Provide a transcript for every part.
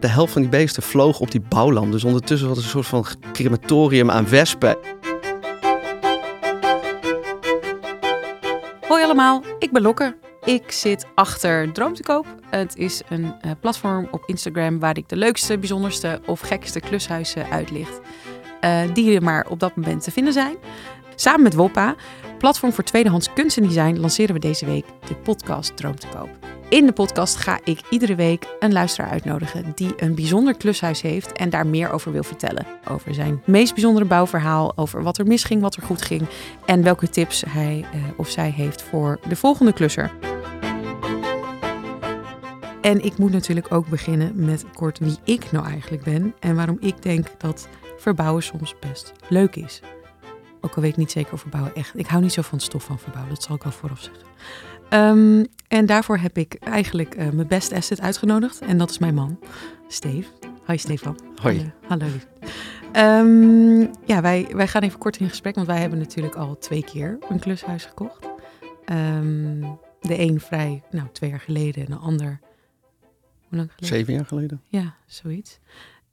de helft van die beesten vloog op die bouwland. Dus ondertussen was het een soort van crematorium aan wespen. Hoi allemaal, ik ben Lokke. Ik zit achter Droom te koop. Het is een uh, platform op Instagram waar ik de leukste, bijzonderste of gekste klushuizen uitlicht. Uh, die er maar op dat moment te vinden zijn. Samen met Woppa, platform voor tweedehands kunst en design, lanceren we deze week de podcast Droom te koop. In de podcast ga ik iedere week een luisteraar uitnodigen die een bijzonder klushuis heeft en daar meer over wil vertellen. Over zijn meest bijzondere bouwverhaal, over wat er misging, wat er goed ging en welke tips hij uh, of zij heeft voor de volgende klusser. En ik moet natuurlijk ook beginnen met kort wie ik nou eigenlijk ben en waarom ik denk dat verbouwen soms best leuk is. Ook al weet ik niet zeker of verbouwen echt. Ik hou niet zo van stof van verbouwen, dat zal ik al vooraf zeggen. Um, en daarvoor heb ik eigenlijk uh, mijn best asset uitgenodigd. En dat is mijn man, Steve. Hoi Stefan. Hoi. Hallo. Um, ja, wij, wij gaan even kort in gesprek, want wij hebben natuurlijk al twee keer een klushuis gekocht. Um, de een vrij, nou, twee jaar geleden en de ander, hoe lang geleden? Zeven jaar geleden. Ja, zoiets.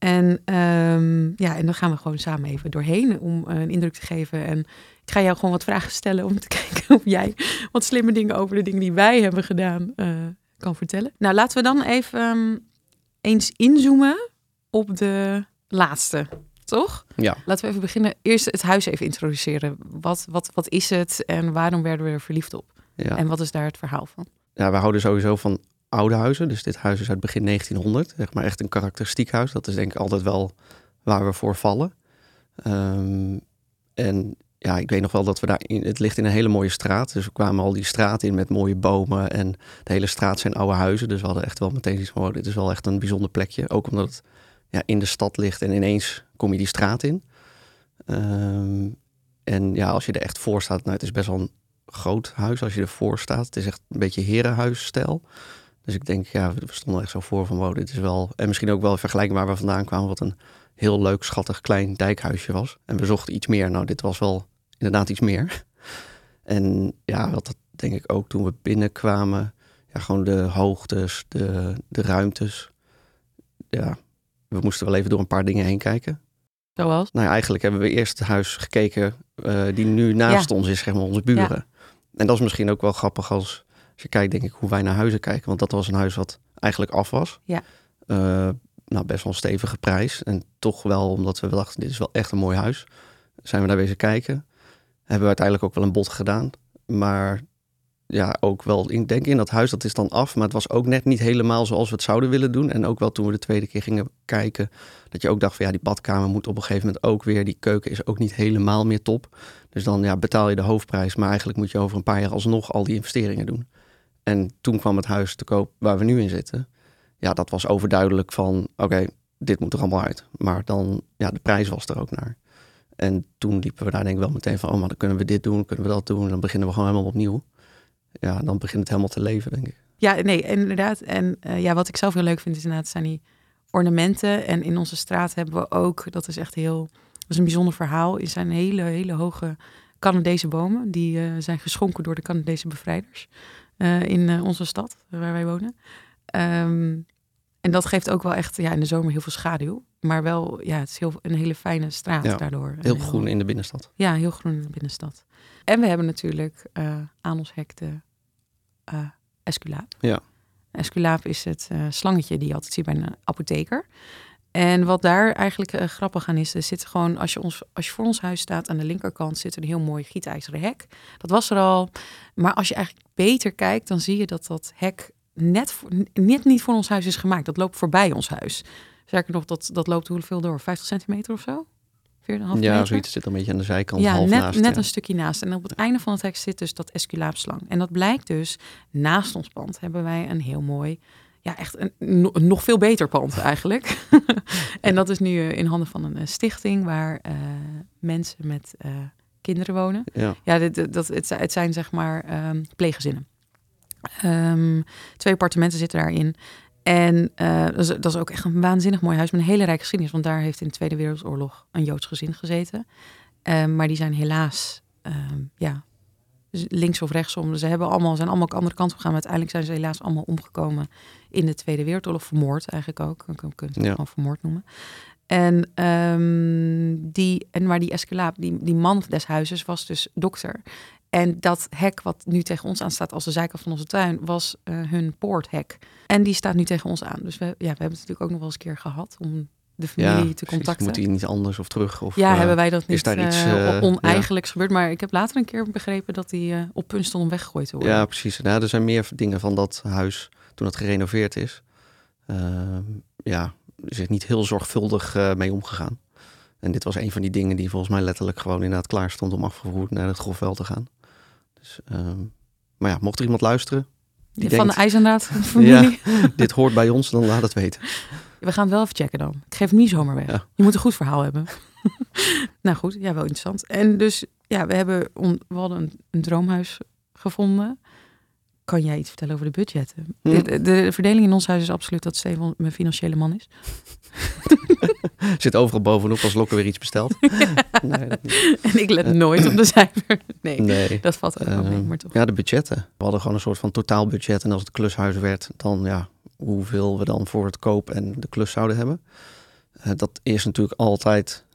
En, um, ja, en dan gaan we gewoon samen even doorheen om uh, een indruk te geven. En ik ga jou gewoon wat vragen stellen om te kijken of jij wat slimme dingen over de dingen die wij hebben gedaan uh, kan vertellen. Nou, laten we dan even um, eens inzoomen op de laatste, toch? Ja. Laten we even beginnen. Eerst het huis even introduceren. Wat, wat, wat is het en waarom werden we er verliefd op? Ja. En wat is daar het verhaal van? Ja, we houden sowieso van oude huizen. Dus dit huis is uit begin 1900. Zeg maar echt een karakteristiek huis. Dat is denk ik altijd wel waar we voor vallen. Um, en ja, ik weet nog wel dat we daar in, het ligt in een hele mooie straat. Dus we kwamen al die straat in met mooie bomen. En de hele straat zijn oude huizen. Dus we hadden echt wel meteen iets van, dit is wel echt een bijzonder plekje. Ook omdat het ja, in de stad ligt en ineens kom je die straat in. Um, en ja, als je er echt voor staat, nou, het is best wel een groot huis als je ervoor staat. Het is echt een beetje herenhuisstijl. Dus ik denk, ja, we stonden echt zo voor van, wow, dit is wel... En misschien ook wel in vergelijking waar we vandaan kwamen, wat een heel leuk, schattig, klein dijkhuisje was. En we zochten iets meer. Nou, dit was wel inderdaad iets meer. En ja, wat dat denk ik ook toen we binnenkwamen. Ja, gewoon de hoogtes, de, de ruimtes. Ja, we moesten wel even door een paar dingen heen kijken. Zoals? Nou ja, eigenlijk hebben we eerst het huis gekeken uh, die nu naast ons is, zeg maar, onze buren. Ja. En dat is misschien ook wel grappig als als je kijkt, denk ik, hoe wij naar huizen kijken. Want dat was een huis wat eigenlijk af was. Ja. Uh, nou, best wel een stevige prijs. En toch wel, omdat we dachten, dit is wel echt een mooi huis. Zijn we daar wezen kijken. Hebben we uiteindelijk ook wel een bod gedaan. Maar ja, ook wel, ik denk in dat huis, dat is dan af. Maar het was ook net niet helemaal zoals we het zouden willen doen. En ook wel toen we de tweede keer gingen kijken, dat je ook dacht van ja, die badkamer moet op een gegeven moment ook weer. Die keuken is ook niet helemaal meer top. Dus dan ja, betaal je de hoofdprijs. Maar eigenlijk moet je over een paar jaar alsnog al die investeringen doen. En toen kwam het huis te koop waar we nu in zitten. Ja, dat was overduidelijk van, oké, dit moet er allemaal uit. Maar dan, ja, de prijs was er ook naar. En toen liepen we daar denk ik wel meteen van, oh, maar dan kunnen we dit doen, kunnen we dat doen. Dan beginnen we gewoon helemaal opnieuw. Ja, dan begint het helemaal te leven, denk ik. Ja, nee, inderdaad. En uh, ja, wat ik zelf heel leuk vind, is inderdaad zijn die ornamenten. En in onze straat hebben we ook, dat is echt heel, dat is een bijzonder verhaal. Er zijn hele, hele hoge Canadese bomen. Die uh, zijn geschonken door de Canadese bevrijders. Uh, in uh, onze stad, waar wij wonen. Um, en dat geeft ook wel echt ja, in de zomer heel veel schaduw. Maar wel, ja, het is heel, een hele fijne straat ja, daardoor. Heel groen in de binnenstad. Ja, heel groen in de binnenstad. En we hebben natuurlijk uh, aan ons hek de esculaap. Ja. Esculaap is het slangetje die je altijd ziet bij een apotheker. En wat daar eigenlijk uh, grappig aan is, er zit gewoon, als je, ons, als je voor ons huis staat aan de linkerkant, zit er een heel mooi gietijzeren hek. Dat was er al. Maar als je eigenlijk beter kijkt, dan zie je dat dat hek net, voor, net niet voor ons huis is gemaakt. Dat loopt voorbij ons huis. Zeker nog, dat, dat loopt hoeveel door? 50 centimeter of zo? Ja, meter? zoiets zit een beetje aan de zijkant. Ja, half net, naast, net ja. een stukje naast. En op het einde van het hek zit dus dat esculaarslang. En dat blijkt dus, naast ons pand hebben wij een heel mooi ja, echt een, een, nog veel beter pand eigenlijk. en dat is nu uh, in handen van een uh, stichting waar uh, mensen met kinderen wonen. Ja, ja dit, dat, het, het zijn zeg maar um, pleeggezinnen. Um, twee appartementen zitten daarin. En dat is, dat, is, ook echt een waanzinnig mooi huis met een hele rijke geschiedenis. Want daar heeft in de Tweede Wereldoorlog een Joods gezin gezeten. Um, maar die zijn helaas ja, links of rechtsom. Ze hebben allemaal, zijn allemaal andere kanten op gegaan. Maar uiteindelijk zijn ze helaas allemaal omgekomen in de Tweede Wereldoorlog. Vermoord eigenlijk ook. Je kunt het Ja. gewoon vermoord noemen. En, ehm, die, en waar die esculaap, die, die man des huizes was dus dokter. En dat hek wat nu tegen ons aanstaat als de zijkant van onze tuin, was eh, hun poorthek. En die staat nu tegen ons aan. Dus we, ja, we hebben het natuurlijk ook nog wel eens een keer gehad om de familie te precies. contacten. Moet hij niet anders of terug? Of, Ja, eh, hebben wij dat niet daar iets, eh, oneigenlijks gebeurd. Maar ik heb later een keer begrepen dat hij op punt stond om weggegooid te worden. Ja, precies. Nou, er zijn meer dingen van dat huis toen het gerenoveerd is. Ehm, ja, is niet heel zorgvuldig eh, mee omgegaan. En dit was een van die dingen die volgens mij letterlijk gewoon inderdaad klaar stond om afgevoerd naar het grofveld te gaan. Dus, ehm, maar ja, mocht er iemand luisteren, die van de IJzenraad familie. dit hoort bij ons, dan laat het weten. We gaan het wel even checken dan. Ik geef hem niet zomaar weg. Ja. Je moet een goed verhaal hebben. nou goed, ja, wel interessant. En dus, ja, we, hebben on- we hadden een, een droomhuis gevonden. Kan jij iets vertellen over de budgetten? Hm. De, de verdeling in ons huis is absoluut dat Steven mijn financiële man is. Zit overal bovenop als Lokke weer iets bestelt. nee. En ik let nooit op de cijfer. Nee, nee. dat valt ook wel mee, Ehm, maar toch. Ja, de budgetten. We hadden gewoon een soort van totaalbudget. En als het klushuis werd, dan ja, hoeveel we dan voor het koop en de klus zouden hebben. Eh, dat is natuurlijk altijd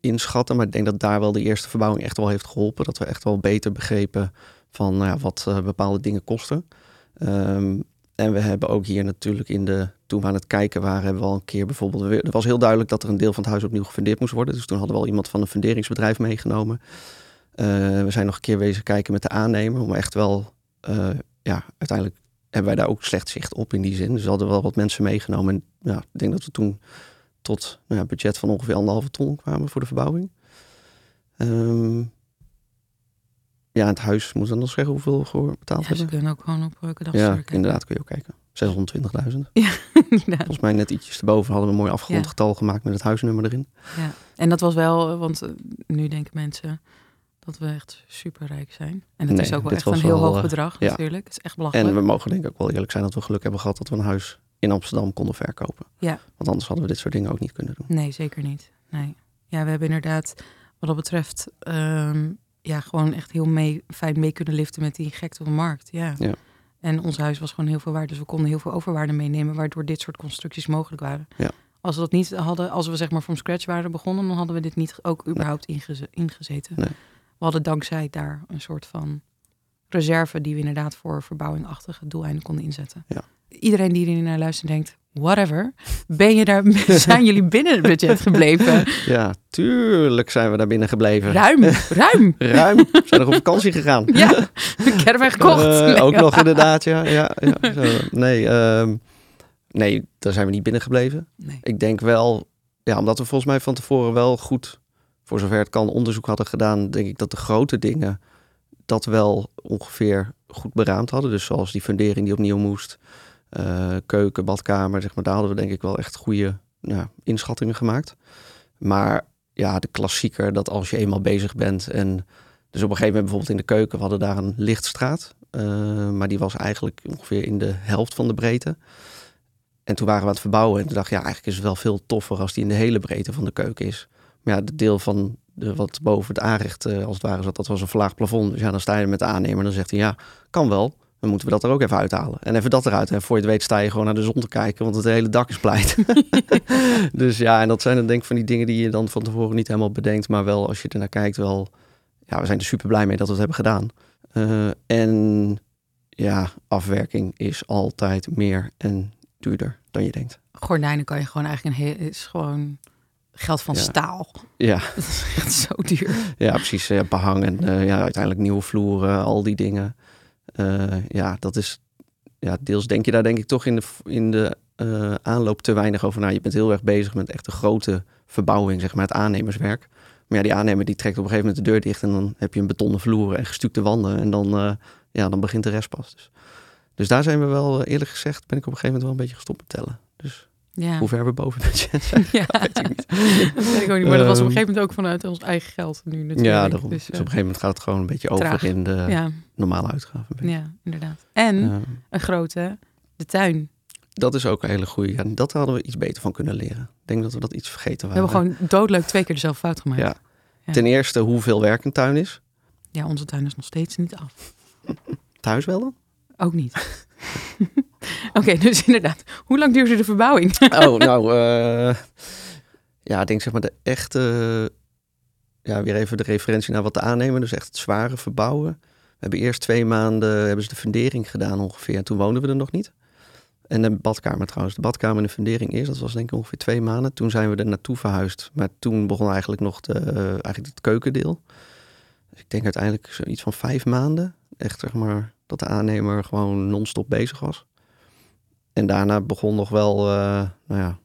inschatten. Maar ik denk dat daar wel de eerste verbouwing echt wel heeft geholpen. Dat we echt wel beter begrepen van nou ja, wat eh, bepaalde dingen kosten. Ehm, en we hebben ook hier natuurlijk in de, toen we aan het kijken waren, hebben we al een keer bijvoorbeeld, er was heel duidelijk dat er een deel van het huis opnieuw gefundeerd moest worden. Dus toen hadden we al iemand van een funderingsbedrijf meegenomen. Eh, we zijn nog een keer wezen kijken met de aannemer, om echt wel, eh, ja, uiteindelijk hebben wij daar ook slecht zicht op in die zin. Dus we hadden wel wat mensen meegenomen. En ja, ik denk dat we toen tot nou ja, budget van ongeveer anderhalve ton kwamen voor de verbouwing. Ehm, ja, het huis moet dan nog zeggen hoeveel voor betaald Ja, ze hebben. kunnen ook gewoon op welke dag Ja, ze inderdaad kun je ook kijken. 620.000. Inderdaad. Volgens mij net ietsjes erboven hadden we een mooi afgerond Ja. getal gemaakt met het huisnummer erin. Ja. En dat was wel, eh, want eh, nu denken mensen dat we echt superrijk zijn. En het Nee, is ook wel echt een heel wel, hoog eh, bedrag ja. natuurlijk. Het is echt belachelijk. En we mogen denk ik ook wel eerlijk zijn dat we geluk hebben gehad dat we een huis in Amsterdam konden verkopen. Ja. Want anders hadden we dit soort dingen ook niet kunnen doen. Nee, zeker niet. Nee. Ja, we hebben inderdaad wat dat betreft ehm, ja, gewoon echt heel mee, fijn mee kunnen liften met die gekte op de markt. Ja. Ja. En ons huis was gewoon heel veel waard. Dus we konden heel veel overwaarde meenemen, waardoor dit soort constructies mogelijk waren. Ja. Als we dat niet hadden, als we zeg maar from scratch waren begonnen, dan hadden we dit niet ook überhaupt ingeze- ingezeten. Nee. We hadden dankzij daar een soort van reserve die we inderdaad voor verbouwingachtige doeleinden konden inzetten. Ja. Iedereen die er naar luistert denkt, whatever, ben je daar, zijn jullie binnen het budget gebleven? Ja, tuurlijk zijn we daar binnen gebleven. Ruim, ruim. Ruim. We zijn nog op vakantie gegaan. Ja, een caravan gekocht. Eh, Nee. ook nog inderdaad, ja. ja, ja zo. Nee, ehm, nee, daar zijn we niet binnen gebleven. Nee. Ik denk wel, ja, omdat we volgens mij van tevoren wel goed, voor zover het kan, onderzoek hadden gedaan, denk ik dat de grote dingen dat wel ongeveer goed beraamd hadden. Dus zoals die fundering die opnieuw moest, eh, keuken, badkamer, zeg maar, daar hadden we denk ik wel echt goede nou, inschattingen gemaakt. Maar ja, de klassieker dat als je eenmaal bezig bent en dus op een gegeven moment bijvoorbeeld in de keuken, we hadden daar een lichtstraat, eh, maar die was eigenlijk ongeveer in de helft van de breedte. En toen waren we aan het verbouwen en toen dacht ik, ja, eigenlijk is het wel veel toffer als die in de hele breedte van de keuken is. Maar ja, het deel van de, wat boven het aanrecht eh, als het ware zat, dat was een verlaagd plafond. Dus ja, dan sta je met de aannemer en dan zegt hij, ja, kan wel. Dan moeten we dat er ook even uithalen. En even dat eruit. En voor je het weet sta je gewoon naar de zon te kijken, want het hele dak is pleit. dus ja, en dat zijn dan denk ik van die dingen die je dan van tevoren niet helemaal bedenkt. Maar wel als je ernaar kijkt wel, ja, we zijn er super blij mee dat we het hebben gedaan. Eh, en ja, afwerking is altijd meer en duurder dan je denkt. Gordijnen kan je gewoon eigenlijk een heel, is gewoon geld van Ja. staal. Ja, Dat is echt zo duur. ja precies. Ja, behang en eh, ja, uiteindelijk nieuwe vloeren, al die dingen. Eh, ja, dat is, ja, deels denk je daar denk ik toch in de, in de eh, aanloop te weinig over na. Je bent heel erg bezig met echt een grote verbouwing, zeg maar, het aannemerswerk. Maar ja, die aannemer die trekt op een gegeven moment de deur dicht en dan heb je een betonnen vloer en gestukte wanden en dan, eh, ja, dan begint de rest pas. Dus, dus daar zijn we wel, eerlijk gezegd, ben ik op een gegeven moment wel een beetje gestopt met tellen. Ja. hoe ver we boven budget zijn, ja. weet ik niet. dat weet ik ook niet. Maar dat was op een Ehm, gegeven moment ook vanuit ons eigen geld nu natuurlijk. Ja, daarom. Dus, Dus, eh, op een gegeven moment gaat het gewoon een beetje over in de ja, normale uitgaven. ja, inderdaad. En een grote, de tuin. dat is ook een hele goede. Ja, dat hadden we iets beter van kunnen leren. Ik denk dat we dat iets vergeten We waren. hebben gewoon doodleuk twee keer dezelfde fout gemaakt. Ja. Ja. Ten eerste hoeveel werk een tuin is. Ja, onze tuin is nog steeds niet af. Thuis wel dan? Ook niet. Oké, dus inderdaad. Hoe lang duurde de verbouwing? Oh, nou, eh, ja, ik denk zeg maar de echte, ja, weer even de referentie naar wat te aannemen. Dus echt het zware verbouwen. We hebben eerst twee maanden, hebben ze de fundering gedaan ongeveer. En toen woonden we er nog niet. En de badkamer trouwens. De badkamer en de fundering eerst, dat was denk ik ongeveer twee maanden. Toen zijn we er naartoe verhuisd. Maar toen begon eigenlijk nog de, eh, eigenlijk het keukendeel. Dus ik denk uiteindelijk zoiets van vijf maanden. Echt zeg maar dat de aannemer gewoon non-stop bezig was. En daarna begon nog wel, eh, nou ja,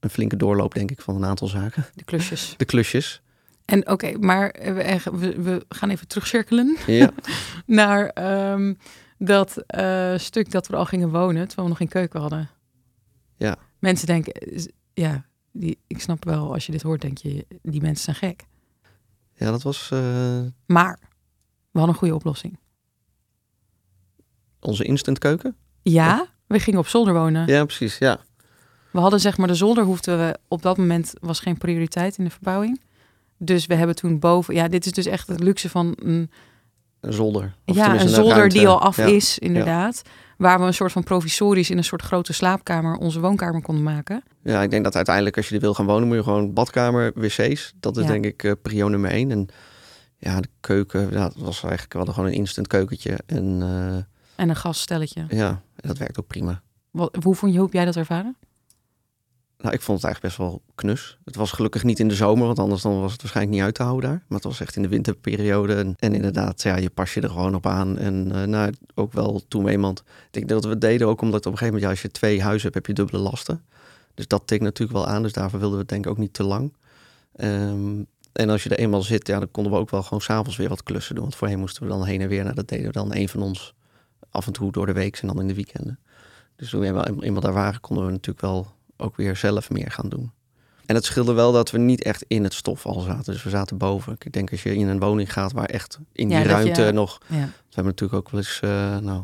een flinke doorloop denk ik van een aantal zaken. De klusjes. De klusjes. En oké, maar we, we, we gaan even terugcirkelen Ja, naar ehm, dat eh, stuk dat we al gingen wonen, terwijl we nog geen keuken hadden. Ja. Mensen denken, eh, ja, die, ik snap wel, als je dit hoort, denk je, die mensen zijn gek. ja dat was eh, Maar we hadden een goede oplossing. onze instant keuken. Ja, we gingen op zolder wonen. Ja, precies. Ja. We hadden zeg maar de zolder hoefden we op dat moment was geen prioriteit in de verbouwing. Dus we hebben toen boven, ja, dit is dus echt het luxe van een, Een zolder. Of ja, een zolder ruimte. die al af Ja. is, inderdaad. Waar we een soort van provisorisch in een soort grote slaapkamer onze woonkamer konden maken. Ja, ik denk dat uiteindelijk als je er wil gaan wonen, moet je gewoon badkamer, wc's. Dat is Ja. denk ik prio nummer één. En ja, de keuken, dat was eigenlijk, we hadden gewoon een instant keukentje. En eh, En een gasstelletje. ja, dat werkt ook prima. Wat, hoe vond je, hoe heb jij dat ervaren? Nou, ik vond het eigenlijk best wel knus. Het was gelukkig niet in de zomer, want anders dan was het waarschijnlijk niet uit te houden daar. Maar het was echt in de winterperiode. En, en inderdaad, ja, je pas je er gewoon op aan. En eh, nou, ook wel toen iemand... Ik denk dat we het deden ook omdat op een gegeven moment, ja, als je twee huizen hebt, heb je dubbele lasten. Dus dat tikt natuurlijk wel aan. Dus daarvoor wilden we het denk ik ook niet te lang. Ehm, en als je er eenmaal zit, ja, dan konden we ook wel gewoon s'avonds weer wat klussen doen. Want voorheen moesten we dan heen en weer. Nou, dat deden we dan een van ons af en toe door de week en dan in de weekenden. Dus toen we eenmaal daar waren, konden we natuurlijk wel ook weer zelf meer gaan doen. En het scheelde wel dat we niet echt in het stof al zaten. Dus we zaten boven. Ik denk als je in een woning gaat waar echt in die Ja, ruimte je- nog... Ja. We hebben natuurlijk ook wel eens, eh, nou,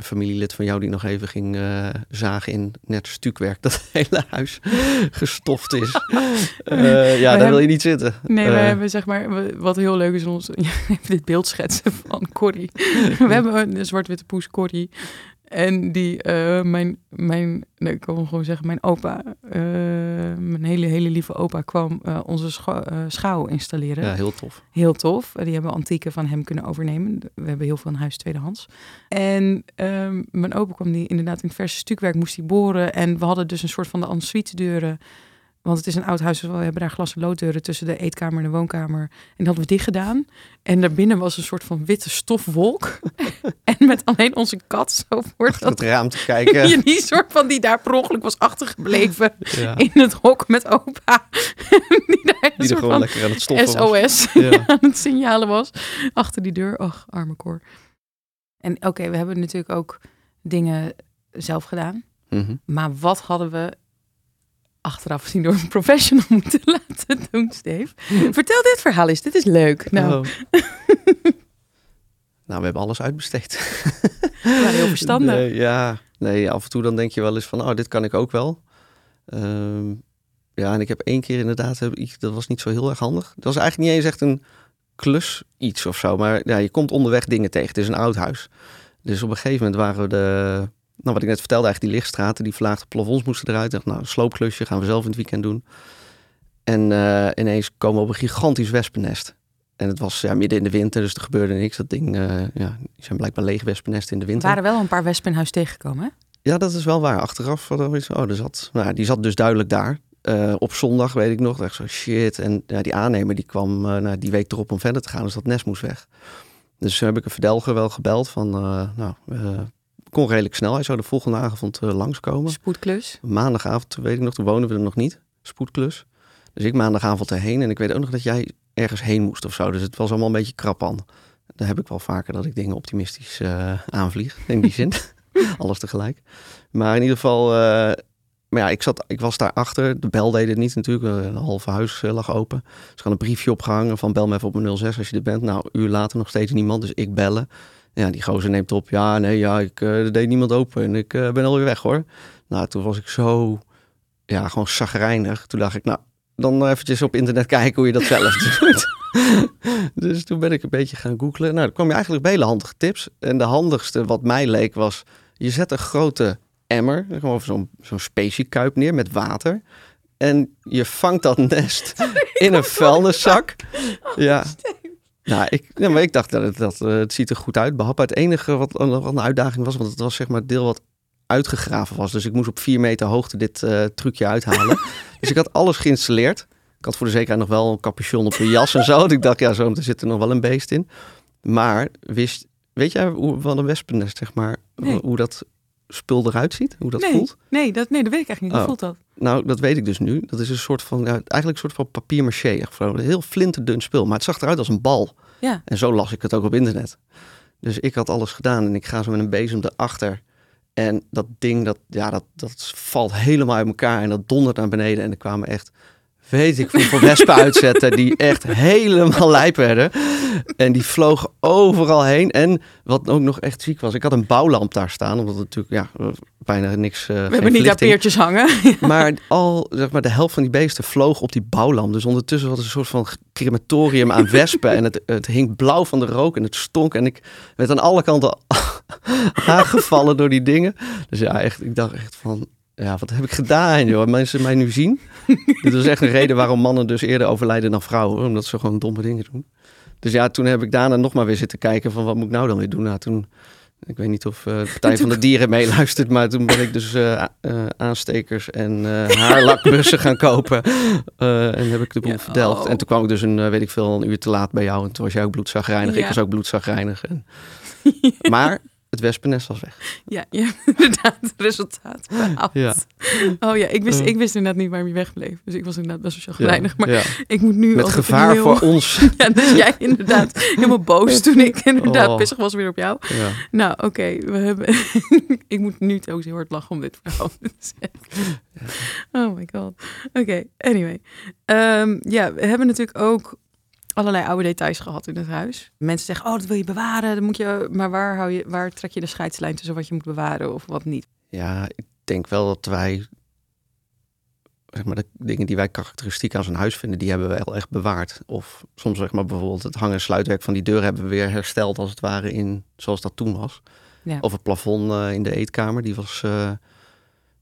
een familielid van jou die nog even ging eh, zagen in net stukwerk. Dat het hele huis gestoft is. Eh, ja, daar wil je niet zitten. Nee, we Eh, hebben zeg maar, wat heel leuk is, ons, even dit beeld schetsen van Corrie. We hebben een zwart-witte poes, Corrie. En die, eh, mijn, mijn, nee, ik kan gewoon zeggen, mijn opa, eh, mijn hele, hele lieve opa kwam eh, onze schouw installeren. Ja, heel tof. Heel tof. Die hebben antieken van hem kunnen overnemen. We hebben heel veel een huis tweedehands. En ehm, mijn opa kwam die inderdaad in het verse stukwerk, moest hij boren. En we hadden dus een soort van de ensuite deuren. Want het is een oud huis, dus we hebben daar glas- en looddeuren tussen de eetkamer en de woonkamer. En die hadden we dicht gedaan. En daarbinnen was een soort van witte stofwolk. en met alleen onze kat zo voor dat het raam te kijken. die soort van die daar per ongeluk was achtergebleven ja, in het hok met opa. die daar die er gewoon lekker aan het stoffen was. SOS Ja. aan het signalen was achter die deur. Och, arme koor. En oké, we hebben natuurlijk ook dingen zelf gedaan. Mhm. Maar wat hadden we achteraf gezien door een professional moeten laten doen, Steve? Vertel dit verhaal eens, dit is leuk. Nou, Oh. nou, we hebben alles uitbesteed. waren heel verstandig. Nee, ja, nee, af en toe dan denk je wel eens van, oh, dit kan ik ook wel. Ehm, ja, en ik heb één keer inderdaad, heb ik- dat was niet zo heel erg handig. Dat was eigenlijk niet eens echt een klus iets of zo, maar ja, je komt onderweg dingen tegen. Het is een oud huis. Dus op een gegeven moment waren we de, nou wat ik net vertelde, eigenlijk die lichtstraten, die verlaagde plafonds moesten eruit. Ik dacht, nou, sloopklusje gaan we zelf in het weekend doen. En eh, ineens komen we op een gigantisch wespennest. En het was ja, midden in de winter, dus er gebeurde niks. Dat ding, eh, ja, die zijn blijkbaar leeg wespennesten in de winter. waren wel een paar wespen in huis tegengekomen. Hè? Ja, dat is wel waar. Achteraf oh, er zat, nou, die zat dus duidelijk daar. Eh, op zondag weet ik nog, echt zo shit. En ja, die aannemer die kwam nou, die week erop om verder te gaan, dus dat nest moest weg. Dus toen heb ik een verdelger wel gebeld van, nou, kon redelijk snel. Hij zou de volgende avond eh, langskomen. Spoedklus. Maandagavond, weet ik nog, toen woonden we er nog niet. Spoedklus. Dus ik maandagavond erheen en ik weet ook nog dat jij ergens heen moest of zo. Dus het was allemaal een beetje krap aan. Daar heb ik wel vaker dat ik dingen optimistisch eh, aanvlieg, in die zin. Alles tegelijk. Maar in ieder geval, eh, maar ja, ik, zat, ik was daar achter. De bel deed het niet natuurlijk. Een halve huis lag open. Dus ik had een briefje opgehangen van bel me even op mijn 06 als je er bent. Nou, een uur later nog steeds niemand, dus ik bellen. Ja, die gozer neemt op. Ja, nee, ja, ik eh, deed niemand open en ik eh, ben alweer weg hoor. Nou, toen was ik zo, ja, gewoon zagrijnig. Toen dacht ik, nou, dan eventjes op internet kijken hoe je dat zelf doet. dus toen ben ik een beetje gaan googlen. Nou, dan kwam je eigenlijk bij hele handige tips. En de handigste wat mij leek was... je zet een grote emmer, gewoon zo'n zo'n speciekuip neer met water... En je vangt dat nest in een vuilniszak. Ja. Nou, ik, ja, maar ik dacht dat het, dat, eh, het ziet er goed uit. Behalve het enige wat een uitdaging was, want het was zeg maar het deel wat uitgegraven was. Dus ik moest op vier meter hoogte dit eh, trucje uithalen. dus ik had alles geïnstalleerd. Ik had voor de zekerheid nog wel een capuchon op mijn jas en zo. Ik dacht, ja, zo er zit er nog wel een beest in. Maar wist, weet jij hoe, van een wespennest, zeg maar, Nee. hoe dat spul eruit ziet? Hoe dat nee, voelt? Nee, dat, nee, dat weet ik eigenlijk niet. Hoe Oh. voelt dat? Nou, dat weet ik dus nu. Dat is een soort van, ja, eigenlijk een soort van papier maché. Echt gewoon een heel flinterdun spul. Maar het zag eruit als een bal. Ja. En zo las ik het ook op internet. Dus ik had alles gedaan en ik ga zo met een bezem erachter. En dat ding, dat, ja, dat, dat valt helemaal uit elkaar en dat dondert naar beneden. En er kwamen echt, weet ik hoeveel wespen uitzetten die echt helemaal lijp werden. En die vlogen overal heen. En wat ook nog echt ziek was, ik had een bouwlamp daar staan. Omdat het natuurlijk ja, bijna niks... uh, We hebben niet daar peertjes hangen. Maar al, zeg maar, de helft van die beesten vloog op die bouwlamp. Dus ondertussen was het een soort van crematorium aan wespen. en het, het hing blauw van de rook en het stonk. En ik werd aan alle kanten aangevallen door die dingen. Dus ja, echt, ik dacht echt van... Ja, wat heb ik gedaan, joh? Mensen mij nu zien. Dit is echt een reden waarom mannen dus eerder overlijden dan vrouwen. Omdat ze gewoon domme dingen doen. Dus ja, toen heb ik daarna nog maar weer zitten kijken van wat moet ik nou dan weer doen. Nou, toen, ik weet niet of uh, de Partij van de Dieren meeluistert, maar toen ben ik dus uh, uh, aanstekers en haarlakbussen gaan kopen. en heb ik de boel Ja, verteld. oh. En toen kwam ik dus een, weet ik veel, een uur te laat bij jou. En toen was jij ook bloedzagreinig. Ja. Ik was ook bloedzagreinig. En... Maar het wespennest was weg. Ja, je hebt inderdaad het resultaat behaald. Ja. Oh ja, ik wist, Uh. ik wist inderdaad niet waarom je wegbleef. Dus ik was inderdaad best wel chagrijnig. Maar ja. ik moet nu... Met gevaar heel- voor ons. Ja, dus jij inderdaad helemaal boos toen ik inderdaad Oh. pissig was weer op jou. ja. Nou, oké, we hebben... ik moet nu trouwens heel hard lachen om dit verhaal te zeggen. Oh my god. Oké, anyway. Ehm, ja, we hebben natuurlijk ook allerlei oude details gehad in het huis. Mensen zeggen, oh, dat wil je bewaren. Dan moet je, maar waar, hou je, waar trek je de scheidslijn tussen wat je moet bewaren of wat niet? Ja, ik denk wel dat wij, zeg maar, de dingen die wij karakteristiek aan zo'n huis vinden, die hebben we wel echt bewaard. Of soms zeg maar bijvoorbeeld het hang- en sluitwerk van die deur hebben we weer hersteld als het ware in zoals dat toen was. Ja. Of het plafond eh, in de eetkamer, die was eh,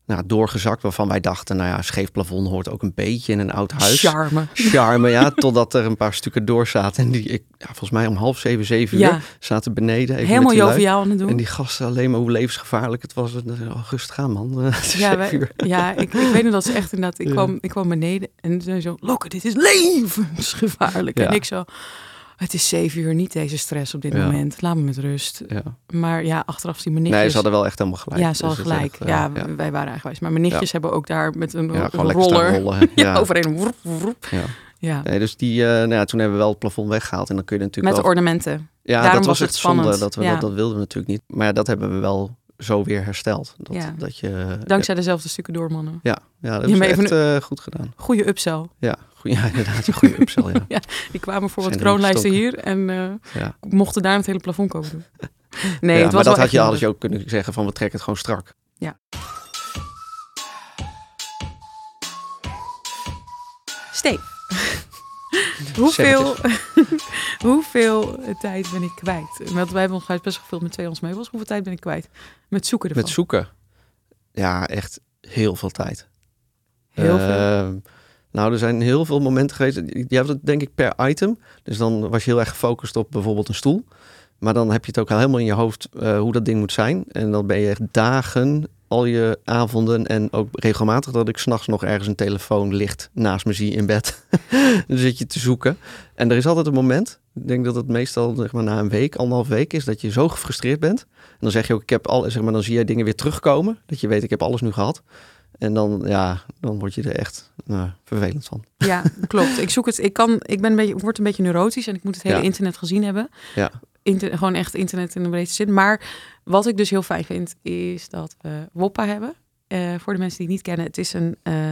nou, doorgezakt, waarvan wij dachten, nou ja, scheef plafond hoort ook een beetje in een oud huis. Charme. Charme, ja, totdat er een paar stukken door zaten. En die, ik, ja, volgens mij om half zeven, zeven Ja. uur zaten beneden. Even Helemaal joviaal aan het doen. En die gasten alleen maar hoe levensgevaarlijk het was. Oh, rustig gaan, man. Ja, wij- uur. ja ik, ik weet nog dat ze echt inderdaad... Ik, Ja. kwam, ik kwam beneden en ze zo... Lokke, dit is levensgevaarlijk. En ik zo... Het is zeven uur, niet deze stress op dit Ja. moment. Laat me met rust. Ja. Maar ja, achteraf die mijn nichtjes... Nee, ze hadden wel echt helemaal gelijk. ja, ze Dus hadden gelijk. echt, eh, ja, wij waren eigenwijs. Maar mijn nichtjes hebben ook daar met een roller... rollen. Ja, overheen. Woep, woep. ja. Ja. Nee, dus die, eh, nou ja, toen hebben we wel het plafond weggehaald. En dan kun je natuurlijk Met wel... ornamenten. Ja, daarom dat was was het zonde. Dat, we, dat, dat wilden we natuurlijk niet. Maar ja, dat hebben we wel zo weer hersteld. Dat, Ja. dat je, Dankzij dezelfde stukken doormannen. Ja, ja dat is echt even eh, goed gedaan. Goede upsell. Ja, goed, ja inderdaad. Een goede upsell, ja. Die kwamen voor wat Zijn erin kroonlijsten hier. En ja. mochten daar het hele plafond komen doen. Nee, ja het was maar dat had je, je ook kunnen zeggen van we trekken het gewoon strak. Steve. hoeveel, hoeveel tijd ben ik kwijt? Want wij hebben ons huis best gevuld met tweedehands meubels. Hoeveel tijd ben ik kwijt? Met zoeken ervan. Met zoeken. Ja, echt heel veel tijd. Heel veel. Ehm, nou, er zijn heel veel momenten geweest. Je hebt het denk ik per item. Dus dan was je heel erg gefocust op bijvoorbeeld een stoel. Maar dan heb je het ook al helemaal in je hoofd eh, hoe dat ding moet zijn. En dan ben je echt dagen, al je avonden en ook regelmatig dat ik s'nachts nog ergens een telefoon ligt naast me zie in bed. dan zit je te zoeken. En er is altijd een moment, ik denk dat het meestal zeg maar, na een week, anderhalf week is, dat je zo gefrustreerd bent. En dan zeg je ook, ik heb al, zeg maar, dan zie jij dingen weer terugkomen. Dat je weet, ik heb alles nu gehad. En dan, ja, dan word je er echt nou, vervelend van. Ja, klopt. Ik zoek het. Ik kan. Ik ben een beetje. Word een beetje neurotisch en ik moet het hele Ja. internet gezien hebben. Ja. Inter- gewoon echt internet in de breedste zin. Maar wat ik dus heel fijn vind, is dat we Woppa hebben. Eh, voor de mensen die het niet kennen, het is een, eh,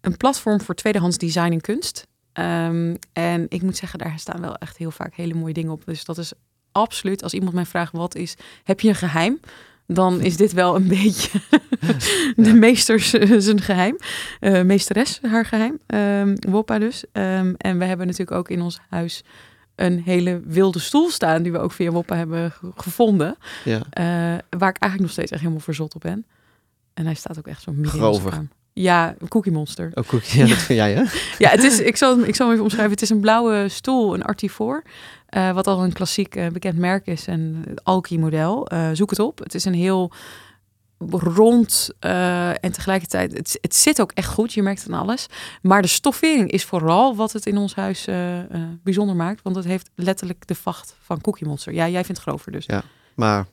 een platform voor tweedehands design en kunst. Ehm, en ik moet zeggen, daar staan wel echt heel vaak hele mooie dingen op. Dus dat is absoluut, als iemand mij vraagt wat is, heb je een geheim? dan is dit wel een beetje de meesters eh, zijn geheim. Eh, meesteres haar geheim. Ehm Woppa dus. Ehm, en we hebben natuurlijk ook in ons huis een hele wilde stoel staan... die we ook via Woppa hebben ge- gevonden. Ja. eh, waar ik eigenlijk nog steeds echt helemaal verzot op ben. En hij staat ook echt zo midden in onze Grovig. kamer. Ja, een cookie monster. Ook goed. Ja, dat vind jij, hè? Ja, het is, ik, zal, hem- ik zal hem even omschrijven. Het is een blauwe stoel, een Artifor. eh, wat al een klassiek eh, bekend merk is. En het Alki-model. Eh, zoek het op. Het is een heel rond eh, en tegelijkertijd... Het, het zit ook echt goed, je merkt het aan alles. Maar de stoffering is vooral wat het in ons huis eh, eh, bijzonder maakt. Want het heeft letterlijk de vacht van Cookie Monster. Ja, jij vindt het grover dus. Maar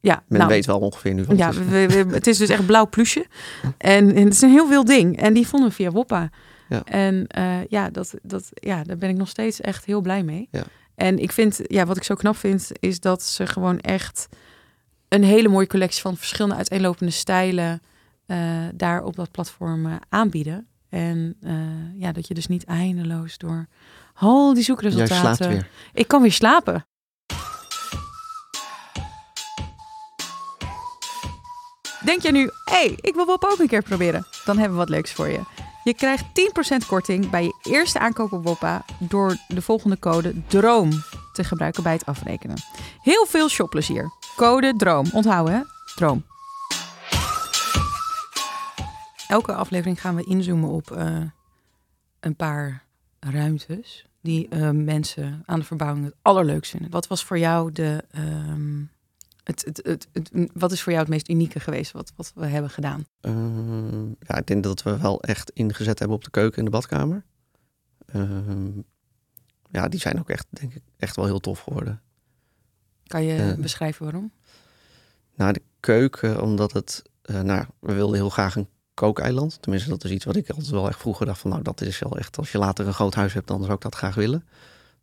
Ja, men nou, weet wel ongeveer nu wat ja, het is. we, we- het is dus echt blauw plusje. En, en het is een heel wild ding. En die vonden we via Woppa. Ja. En ja, dat, dat, ja, daar ben ik nog steeds echt heel blij mee. Ja. En ik vind, ja, wat ik zo knap vind, is dat ze gewoon echt een hele mooie collectie van verschillende uiteenlopende stijlen eh, daar op dat platform eh, aanbieden. En eh, ja, dat je dus niet eindeloos door al die zoekresultaten... Ik kan weer slapen. Denk je nu, hé, hey, ik wil Wop ook een keer proberen? Dan hebben we wat leuks voor je. Je krijgt 10% korting bij je eerste aankoop op Woppa door de volgende code DROOM te gebruiken bij het afrekenen. Heel veel shopplezier. Code DROOM. Onthouden hè? DROOM. Elke aflevering gaan we inzoomen op eh, een paar ruimtes die eh, mensen aan de verbouwing het allerleukst vinden. Wat was voor jou de. ehm, het, het, wat is voor jou het meest unieke geweest wat, wat we hebben gedaan? Ehm, ja, ik denk dat we wel echt ingezet hebben op de keuken en de badkamer. Ehm, ja, die zijn ook echt, denk ik, echt wel heel tof geworden. Kan je Eh. beschrijven waarom? Nou, de keuken, omdat het... eh, nou, we wilden heel graag een kookeiland. Tenminste, dat is iets wat ik altijd wel echt vroeger dacht van... nou, dat is wel echt... als je later een groot huis hebt, dan zou ik dat graag willen.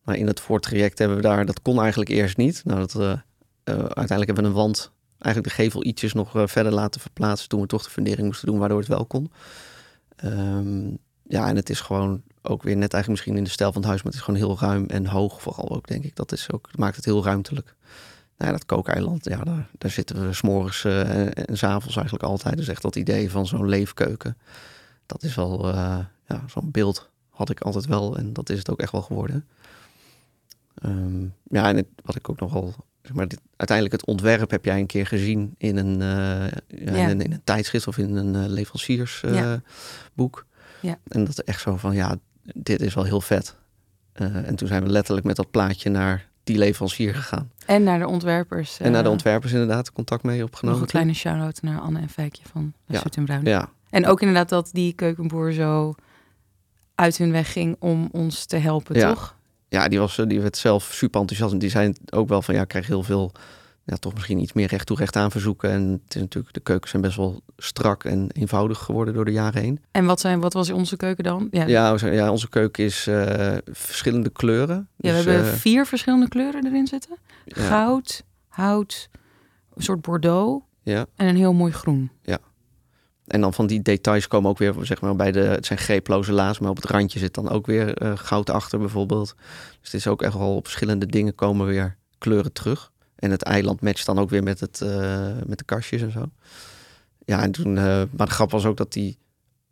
Maar in het voortraject hebben we daar... dat kon eigenlijk eerst niet. Nou, dat, eh, uiteindelijk hebben we een wand... eigenlijk de gevel ietsjes nog verder laten verplaatsen... toen we toch de fundering moesten doen, waardoor het wel kon. Ehm, ja, en het is gewoon ook weer net eigenlijk misschien in de stijl van het huis... maar het is gewoon heel ruim en hoog vooral ook, denk ik. Dat, is ook, maakt het heel ruimtelijk. Nou ja, dat kookeiland, ja, daar, daar zitten we s'morgens eh en, en s'avonds eigenlijk altijd. Dus echt dat idee van zo'n leefkeuken. Dat is wel, eh, ja, zo'n beeld had ik altijd wel. En dat is het ook echt wel geworden. Ehm, ja, en het, wat ik ook nogal, zeg maar, dit, uiteindelijk het ontwerp heb jij een keer gezien in een, eh, ja, Ja. In, een in een tijdschrift of in een leveranciersboek. Ja. En dat echt zo van, ja, dit is wel heel vet. Eh, en toen zijn we letterlijk met dat plaatje naar die leverancier gegaan. En naar de ontwerpers. En naar de eh, ontwerpers inderdaad contact mee Nog opgenomen. een kleine shout-out naar Anne en Fijkje van Ja. En Bruin. Ja, En ook inderdaad dat die keukenboer zo uit hun weg ging om ons te helpen, Ja. toch? ja die, was, die werd zelf super enthousiast. En die zijn ook wel van, ja, ik krijg heel veel, ja, toch misschien iets meer recht toe recht aan verzoeken. En het is natuurlijk, de keukens zijn best wel strak en eenvoudig geworden door de jaren heen. En wat, zijn, wat was onze keuken dan? Ja, Ja, zijn- ja onze keuken is eh, verschillende kleuren. Ja, Dus, we hebben eh, vier verschillende kleuren erin zitten. ja, Goud, hout, een soort bordeaux ja. en een heel mooi groen. En dan van die details komen ook weer, zeg maar, bij de, het zijn greeploze laas, maar op het randje zit dan ook weer eh, goud achter bijvoorbeeld. Dus het is ook echt wel op verschillende dingen komen weer kleuren terug. En het eiland matcht dan ook weer met, het, eh, met de kastjes en zo. Ja, en toen, eh, maar de grap was ook dat hij,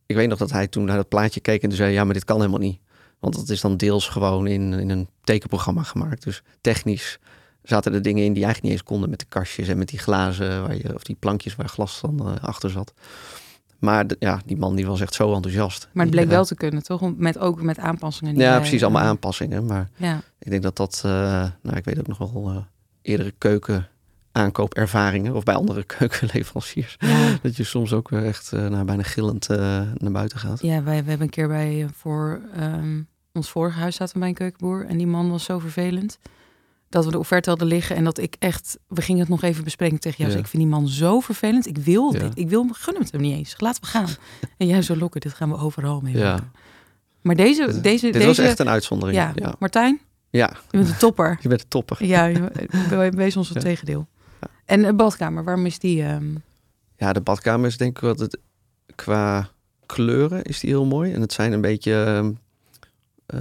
ik weet nog dat hij toen naar dat plaatje keek en toen zei, ja, maar dit kan helemaal niet. Want dat is dan deels gewoon in, in een tekenprogramma gemaakt. Dus technisch zaten er dingen in die eigenlijk niet eens konden met de kastjes en met die glazen, waar je, of die plankjes waar glas dan eh, achter zat. Maar de- ja, die man die was echt zo enthousiast. Maar het bleek wel te kunnen, toch? Met, ook met aanpassingen. die Ja, wij, precies, allemaal aanpassingen. Maar Ja. ik denk dat dat, nou, ik weet ook nog wel eerdere keuken aankoopervaringen of bij andere keukenleveranciers. Ja. Dat je soms ook weer echt eh, nou, bijna gillend eh, naar buiten gaat. Ja, wij we hebben een keer bij eh, voor ehm, ons vorige huis zaten we bij een keukenboer. En die man was zo vervelend. Dat we de offerte hadden liggen en dat ik echt... We gingen het nog even bespreken tegen jou. Ja. Dus ik vind die man zo vervelend. Ik wil Ja. dit. Ik wil gun hem het hem niet eens. Laten we gaan. En jij zo lokken. Dit gaan we overal mee Ja. maken. Maar deze... Deze, Dit deze was echt een uitzondering. ja. Ja, ja. Je bent een topper. je bent een topper. Ja, je- wees ons het Ja. tegendeel. Ja. En een badkamer, waarom is die... ehm, Ja, de badkamer is denk ik wat het qua kleuren is die heel mooi. En het zijn een beetje, ehm, eh,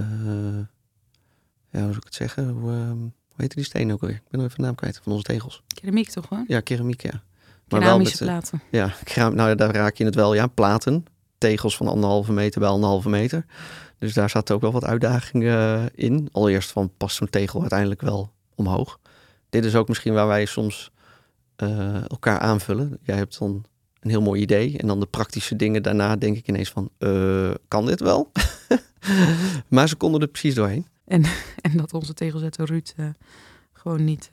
ja, hoe zou ik het zeggen? Hoe, ehm, hoe heet die steen ook alweer? Ik ben nog even de naam kwijt van onze tegels. keramiek toch gewoon? Ja, keramiek, ja. Keramische met, eh, platen. Ja, nou, daar raak je het wel. Ja, platen. Tegels van anderhalve meter bij anderhalve meter. Dus daar zat ook wel wat uitdagingen eh, in. Allereerst van, past zo'n tegel uiteindelijk wel omhoog? Dit is ook misschien waar wij soms eh, elkaar aanvullen. Jij hebt dan een heel mooi idee. En dan de praktische dingen daarna denk ik ineens van, eh, kan dit wel? maar ze konden er precies doorheen. En dat onze tegelzetter Ruud eh, gewoon niet...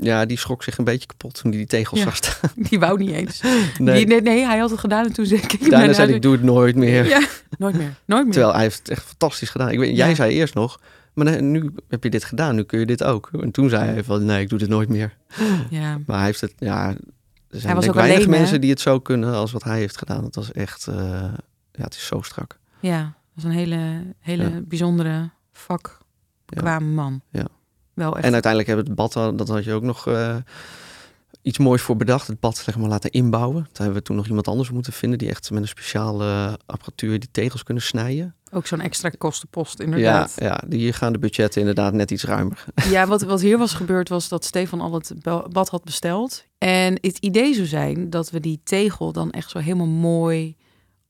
Ja, die schrok zich een beetje kapot toen hij die tegels Ja. zag staan. die wou niet eens. Nee. Die, nee, nee, hij had het gedaan en toen zei ik... Daarna zei ik, doe het nooit meer. Ja, nooit meer. Nooit meer. Terwijl hij heeft het echt fantastisch gedaan. Ik weet, jij Ja. zei eerst nog, maar nu heb je dit gedaan, nu kun je dit ook. En toen zei hij van, nee, ik doe dit nooit meer. Ja, Maar hij heeft het, ja, er zijn Hij was denk ook weinig alleen, hè? mensen die het zo kunnen als wat hij heeft gedaan. Het was echt, eh, ja, het is zo strak. ja, dat was een hele, hele bijzondere vak man. Ja. Wel echt. En uiteindelijk hebben we het bad, dat had je ook nog eh, iets moois voor bedacht. Het bad zeg maar laten inbouwen. Daar hebben we toen nog iemand anders moeten vinden die echt met een speciale apparatuur die tegels kunnen snijden. Ook zo'n extra kostenpost, Ja, inderdaad. ja, die gaan de budgetten inderdaad net iets ruimer. Ja, wat, wat hier was gebeurd was dat Stefan al het ba- bad had besteld. En het idee zou zijn dat we die tegel dan echt zo helemaal mooi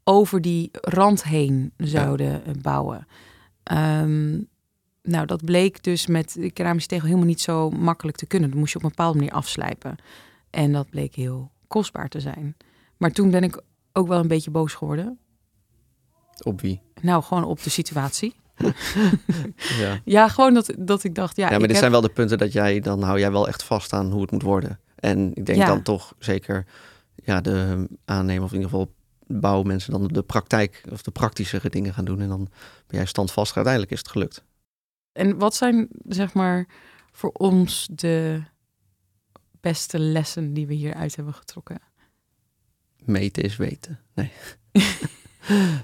over die rand heen zouden eh, bouwen. Ehm, nou, dat bleek dus met de keramische tegel helemaal niet zo makkelijk te kunnen. Dat moest je op een bepaalde manier afslijpen. En dat bleek heel kostbaar te zijn. Maar toen ben ik ook wel een beetje boos geworden. Op wie? Nou, gewoon op de situatie. Ja. Ja, gewoon dat, dat ik dacht, ja, Ja, maar dit heb- zijn wel de punten dat jij, dan hou jij wel echt vast aan hoe het moet worden. En ik denk Ja. dan toch zeker, ja, de aannemer of in ieder geval bouwmensen dan de praktijk of de praktischere dingen gaan doen. En dan ben jij standvastig. Uiteindelijk is het gelukt. En wat zijn, zeg maar, voor ons de beste lessen die we hieruit hebben getrokken? Meten is weten. Nee.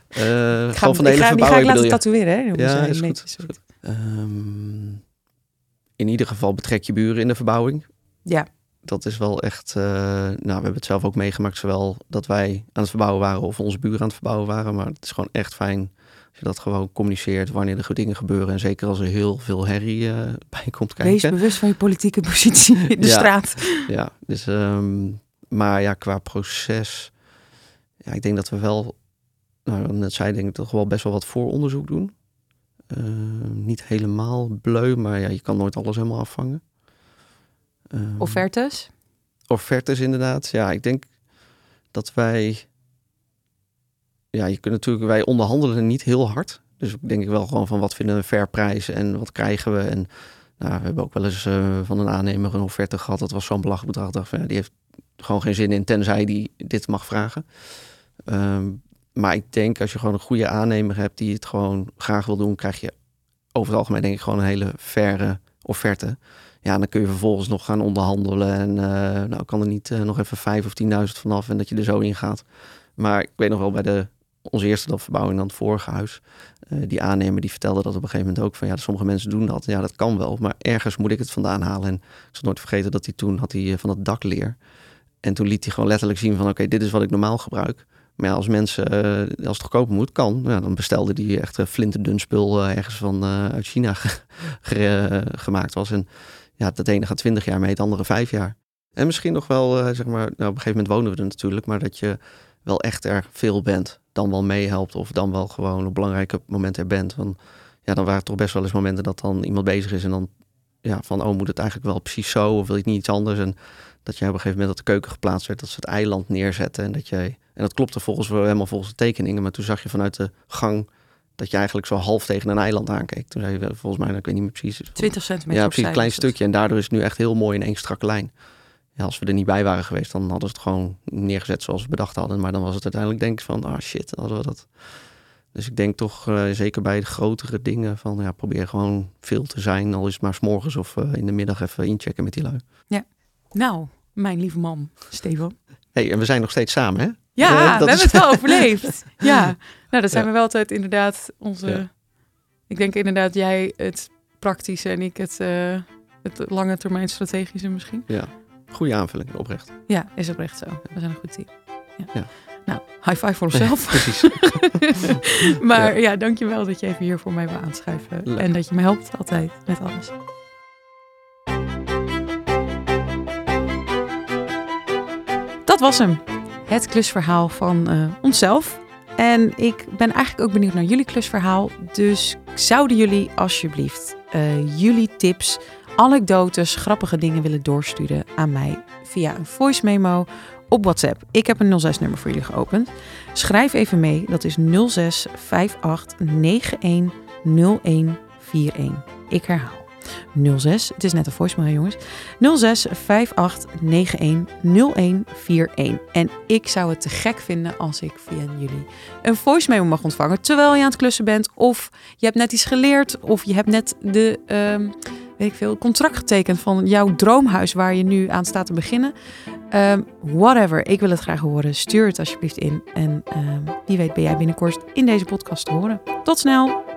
Eh, Ik gewoon van de hele ik ga, die ga verbouwing ik laten tatoeëren, hè? Ja, Onze is goed, meetjes. is goed. Ehm, in ieder geval betrek je buren in de verbouwing. Ja, Dat is wel echt. eh, nou, we hebben het zelf ook meegemaakt, zowel dat wij aan het verbouwen waren of onze buren aan het verbouwen waren. Maar het is gewoon echt fijn als je dat gewoon communiceert wanneer er dingen gebeuren. En zeker als er heel veel herrie eh, bij komt kijken. wees bewust van je politieke positie in de Ja. straat. Ja, dus, ehm, maar ja, qua proces. Ja, ik denk dat we wel. Nou, net zei, denk ik toch wel best wel wat vooronderzoek doen. Ehm, niet helemaal bleu, maar ja, je kan nooit alles helemaal afvangen. Ehm, Offertes? offertes inderdaad. Ja, ik denk dat wij... Ja, je kunt natuurlijk... Wij onderhandelen niet heel hard. Dus denk ik wel gewoon van wat vinden we een fair prijs en wat krijgen we. En nou, we hebben ook wel eens eh, van een aannemer een offerte gehad. Dat was zo'n belachelijk bedrag. Dacht die heeft gewoon geen zin in, tenzij die dit mag vragen. Ehm, maar ik denk als je gewoon een goede aannemer hebt die het gewoon graag wil doen, krijg je over het algemeen denk ik gewoon een hele faire offerte. Ja, dan kun je vervolgens nog gaan onderhandelen. En eh, nou kan er niet eh, nog even vijf of 10.000 vanaf en dat je er zo in gaat. Maar ik weet nog wel bij de, onze eerste dat verbouwing dan het vorige huis. eh, die aannemer die vertelde dat op een gegeven moment ook van ja, sommige mensen doen dat. Ja, dat kan wel, maar ergens moet ik het vandaan halen. En ik zal nooit vergeten dat hij toen had hij eh, van het dak leer. En toen liet hij gewoon letterlijk zien van oké, dit is wat ik normaal gebruik. Maar ja, als mensen, eh, als het goedkoper moet, kan. Ja, dan bestelde die echt een flinterdun spul ergens van uit China ge- ge- gemaakt was. En ja, het ene gaat 20 jaar mee, het andere vijf jaar. En misschien nog wel, zeg maar, nou, op een gegeven moment wonen we er natuurlijk, maar dat je wel echt er veel bent, dan wel meehelpt of dan wel gewoon op belangrijke momenten er bent. Want ja, dan waren er toch best wel eens momenten dat dan iemand bezig is en dan ja, van, oh, moet het eigenlijk wel precies zo of wil je het niet iets anders? En dat je op een gegeven moment dat de keuken geplaatst werd, dat ze het eiland neerzetten en dat jij, en dat klopte volgens wel helemaal volgens de tekeningen, maar toen zag je vanuit de gang dat je eigenlijk zo half tegen een eiland aankeek. Toen zei je wel, volgens mij, nou, ik weet niet meer precies. 20 centimeter Ja, precies, een klein het. stukje. En daardoor is het nu echt heel mooi in één strakke lijn. Ja, als we er niet bij waren geweest, dan hadden ze het gewoon neergezet zoals we bedacht hadden. Maar dan was het uiteindelijk denk ik van, ah shit, hadden we dat. Dus ik denk toch, eh, zeker bij de grotere dingen, van ja, probeer gewoon veel te zijn. Al is het maar 's morgens of eh, in de middag even inchecken met die lui. Nou, mijn lieve man, Stefan. hey, en we zijn nog steeds samen, hè? Ja, Eh, we hebben is- het wel overleefd. Ja, nou, dat zijn Ja. we wel altijd inderdaad onze... Ja. Ik denk inderdaad jij het praktische en ik het, het lange termijn strategische misschien. Goede aanvulling, oprecht. Ja, is oprecht zo. We zijn een goed team. Ja. Ja. Nou, high five voor onszelf. Precies. maar ja. dankjewel dat je even hier voor mij wil aanschuiven. Leuk. En dat je me helpt altijd met alles. dat was hem. Het klusverhaal van uh, onszelf. En ik ben eigenlijk ook benieuwd naar jullie klusverhaal. Dus zouden jullie alsjeblieft uh, jullie tips, anekdotes, grappige dingen willen doorsturen aan mij via een voice memo op WhatsApp. Ik heb een 06-nummer voor jullie geopend. Schrijf even mee, dat is 06 58 91 0141. Ik herhaal. 06, het is net een voicemail jongens, 06 58 91 0141. En ik zou het te gek vinden als ik via jullie een voicemail mag ontvangen terwijl je aan het klussen bent. Of je hebt net iets geleerd of je hebt net de... Um, weet ik veel, contract getekend van jouw droomhuis waar je nu aan staat te beginnen. Um, whatever, ik wil het graag horen. Stuur het alsjeblieft in. En um, wie weet ben jij binnenkort in deze podcast te horen. Tot snel!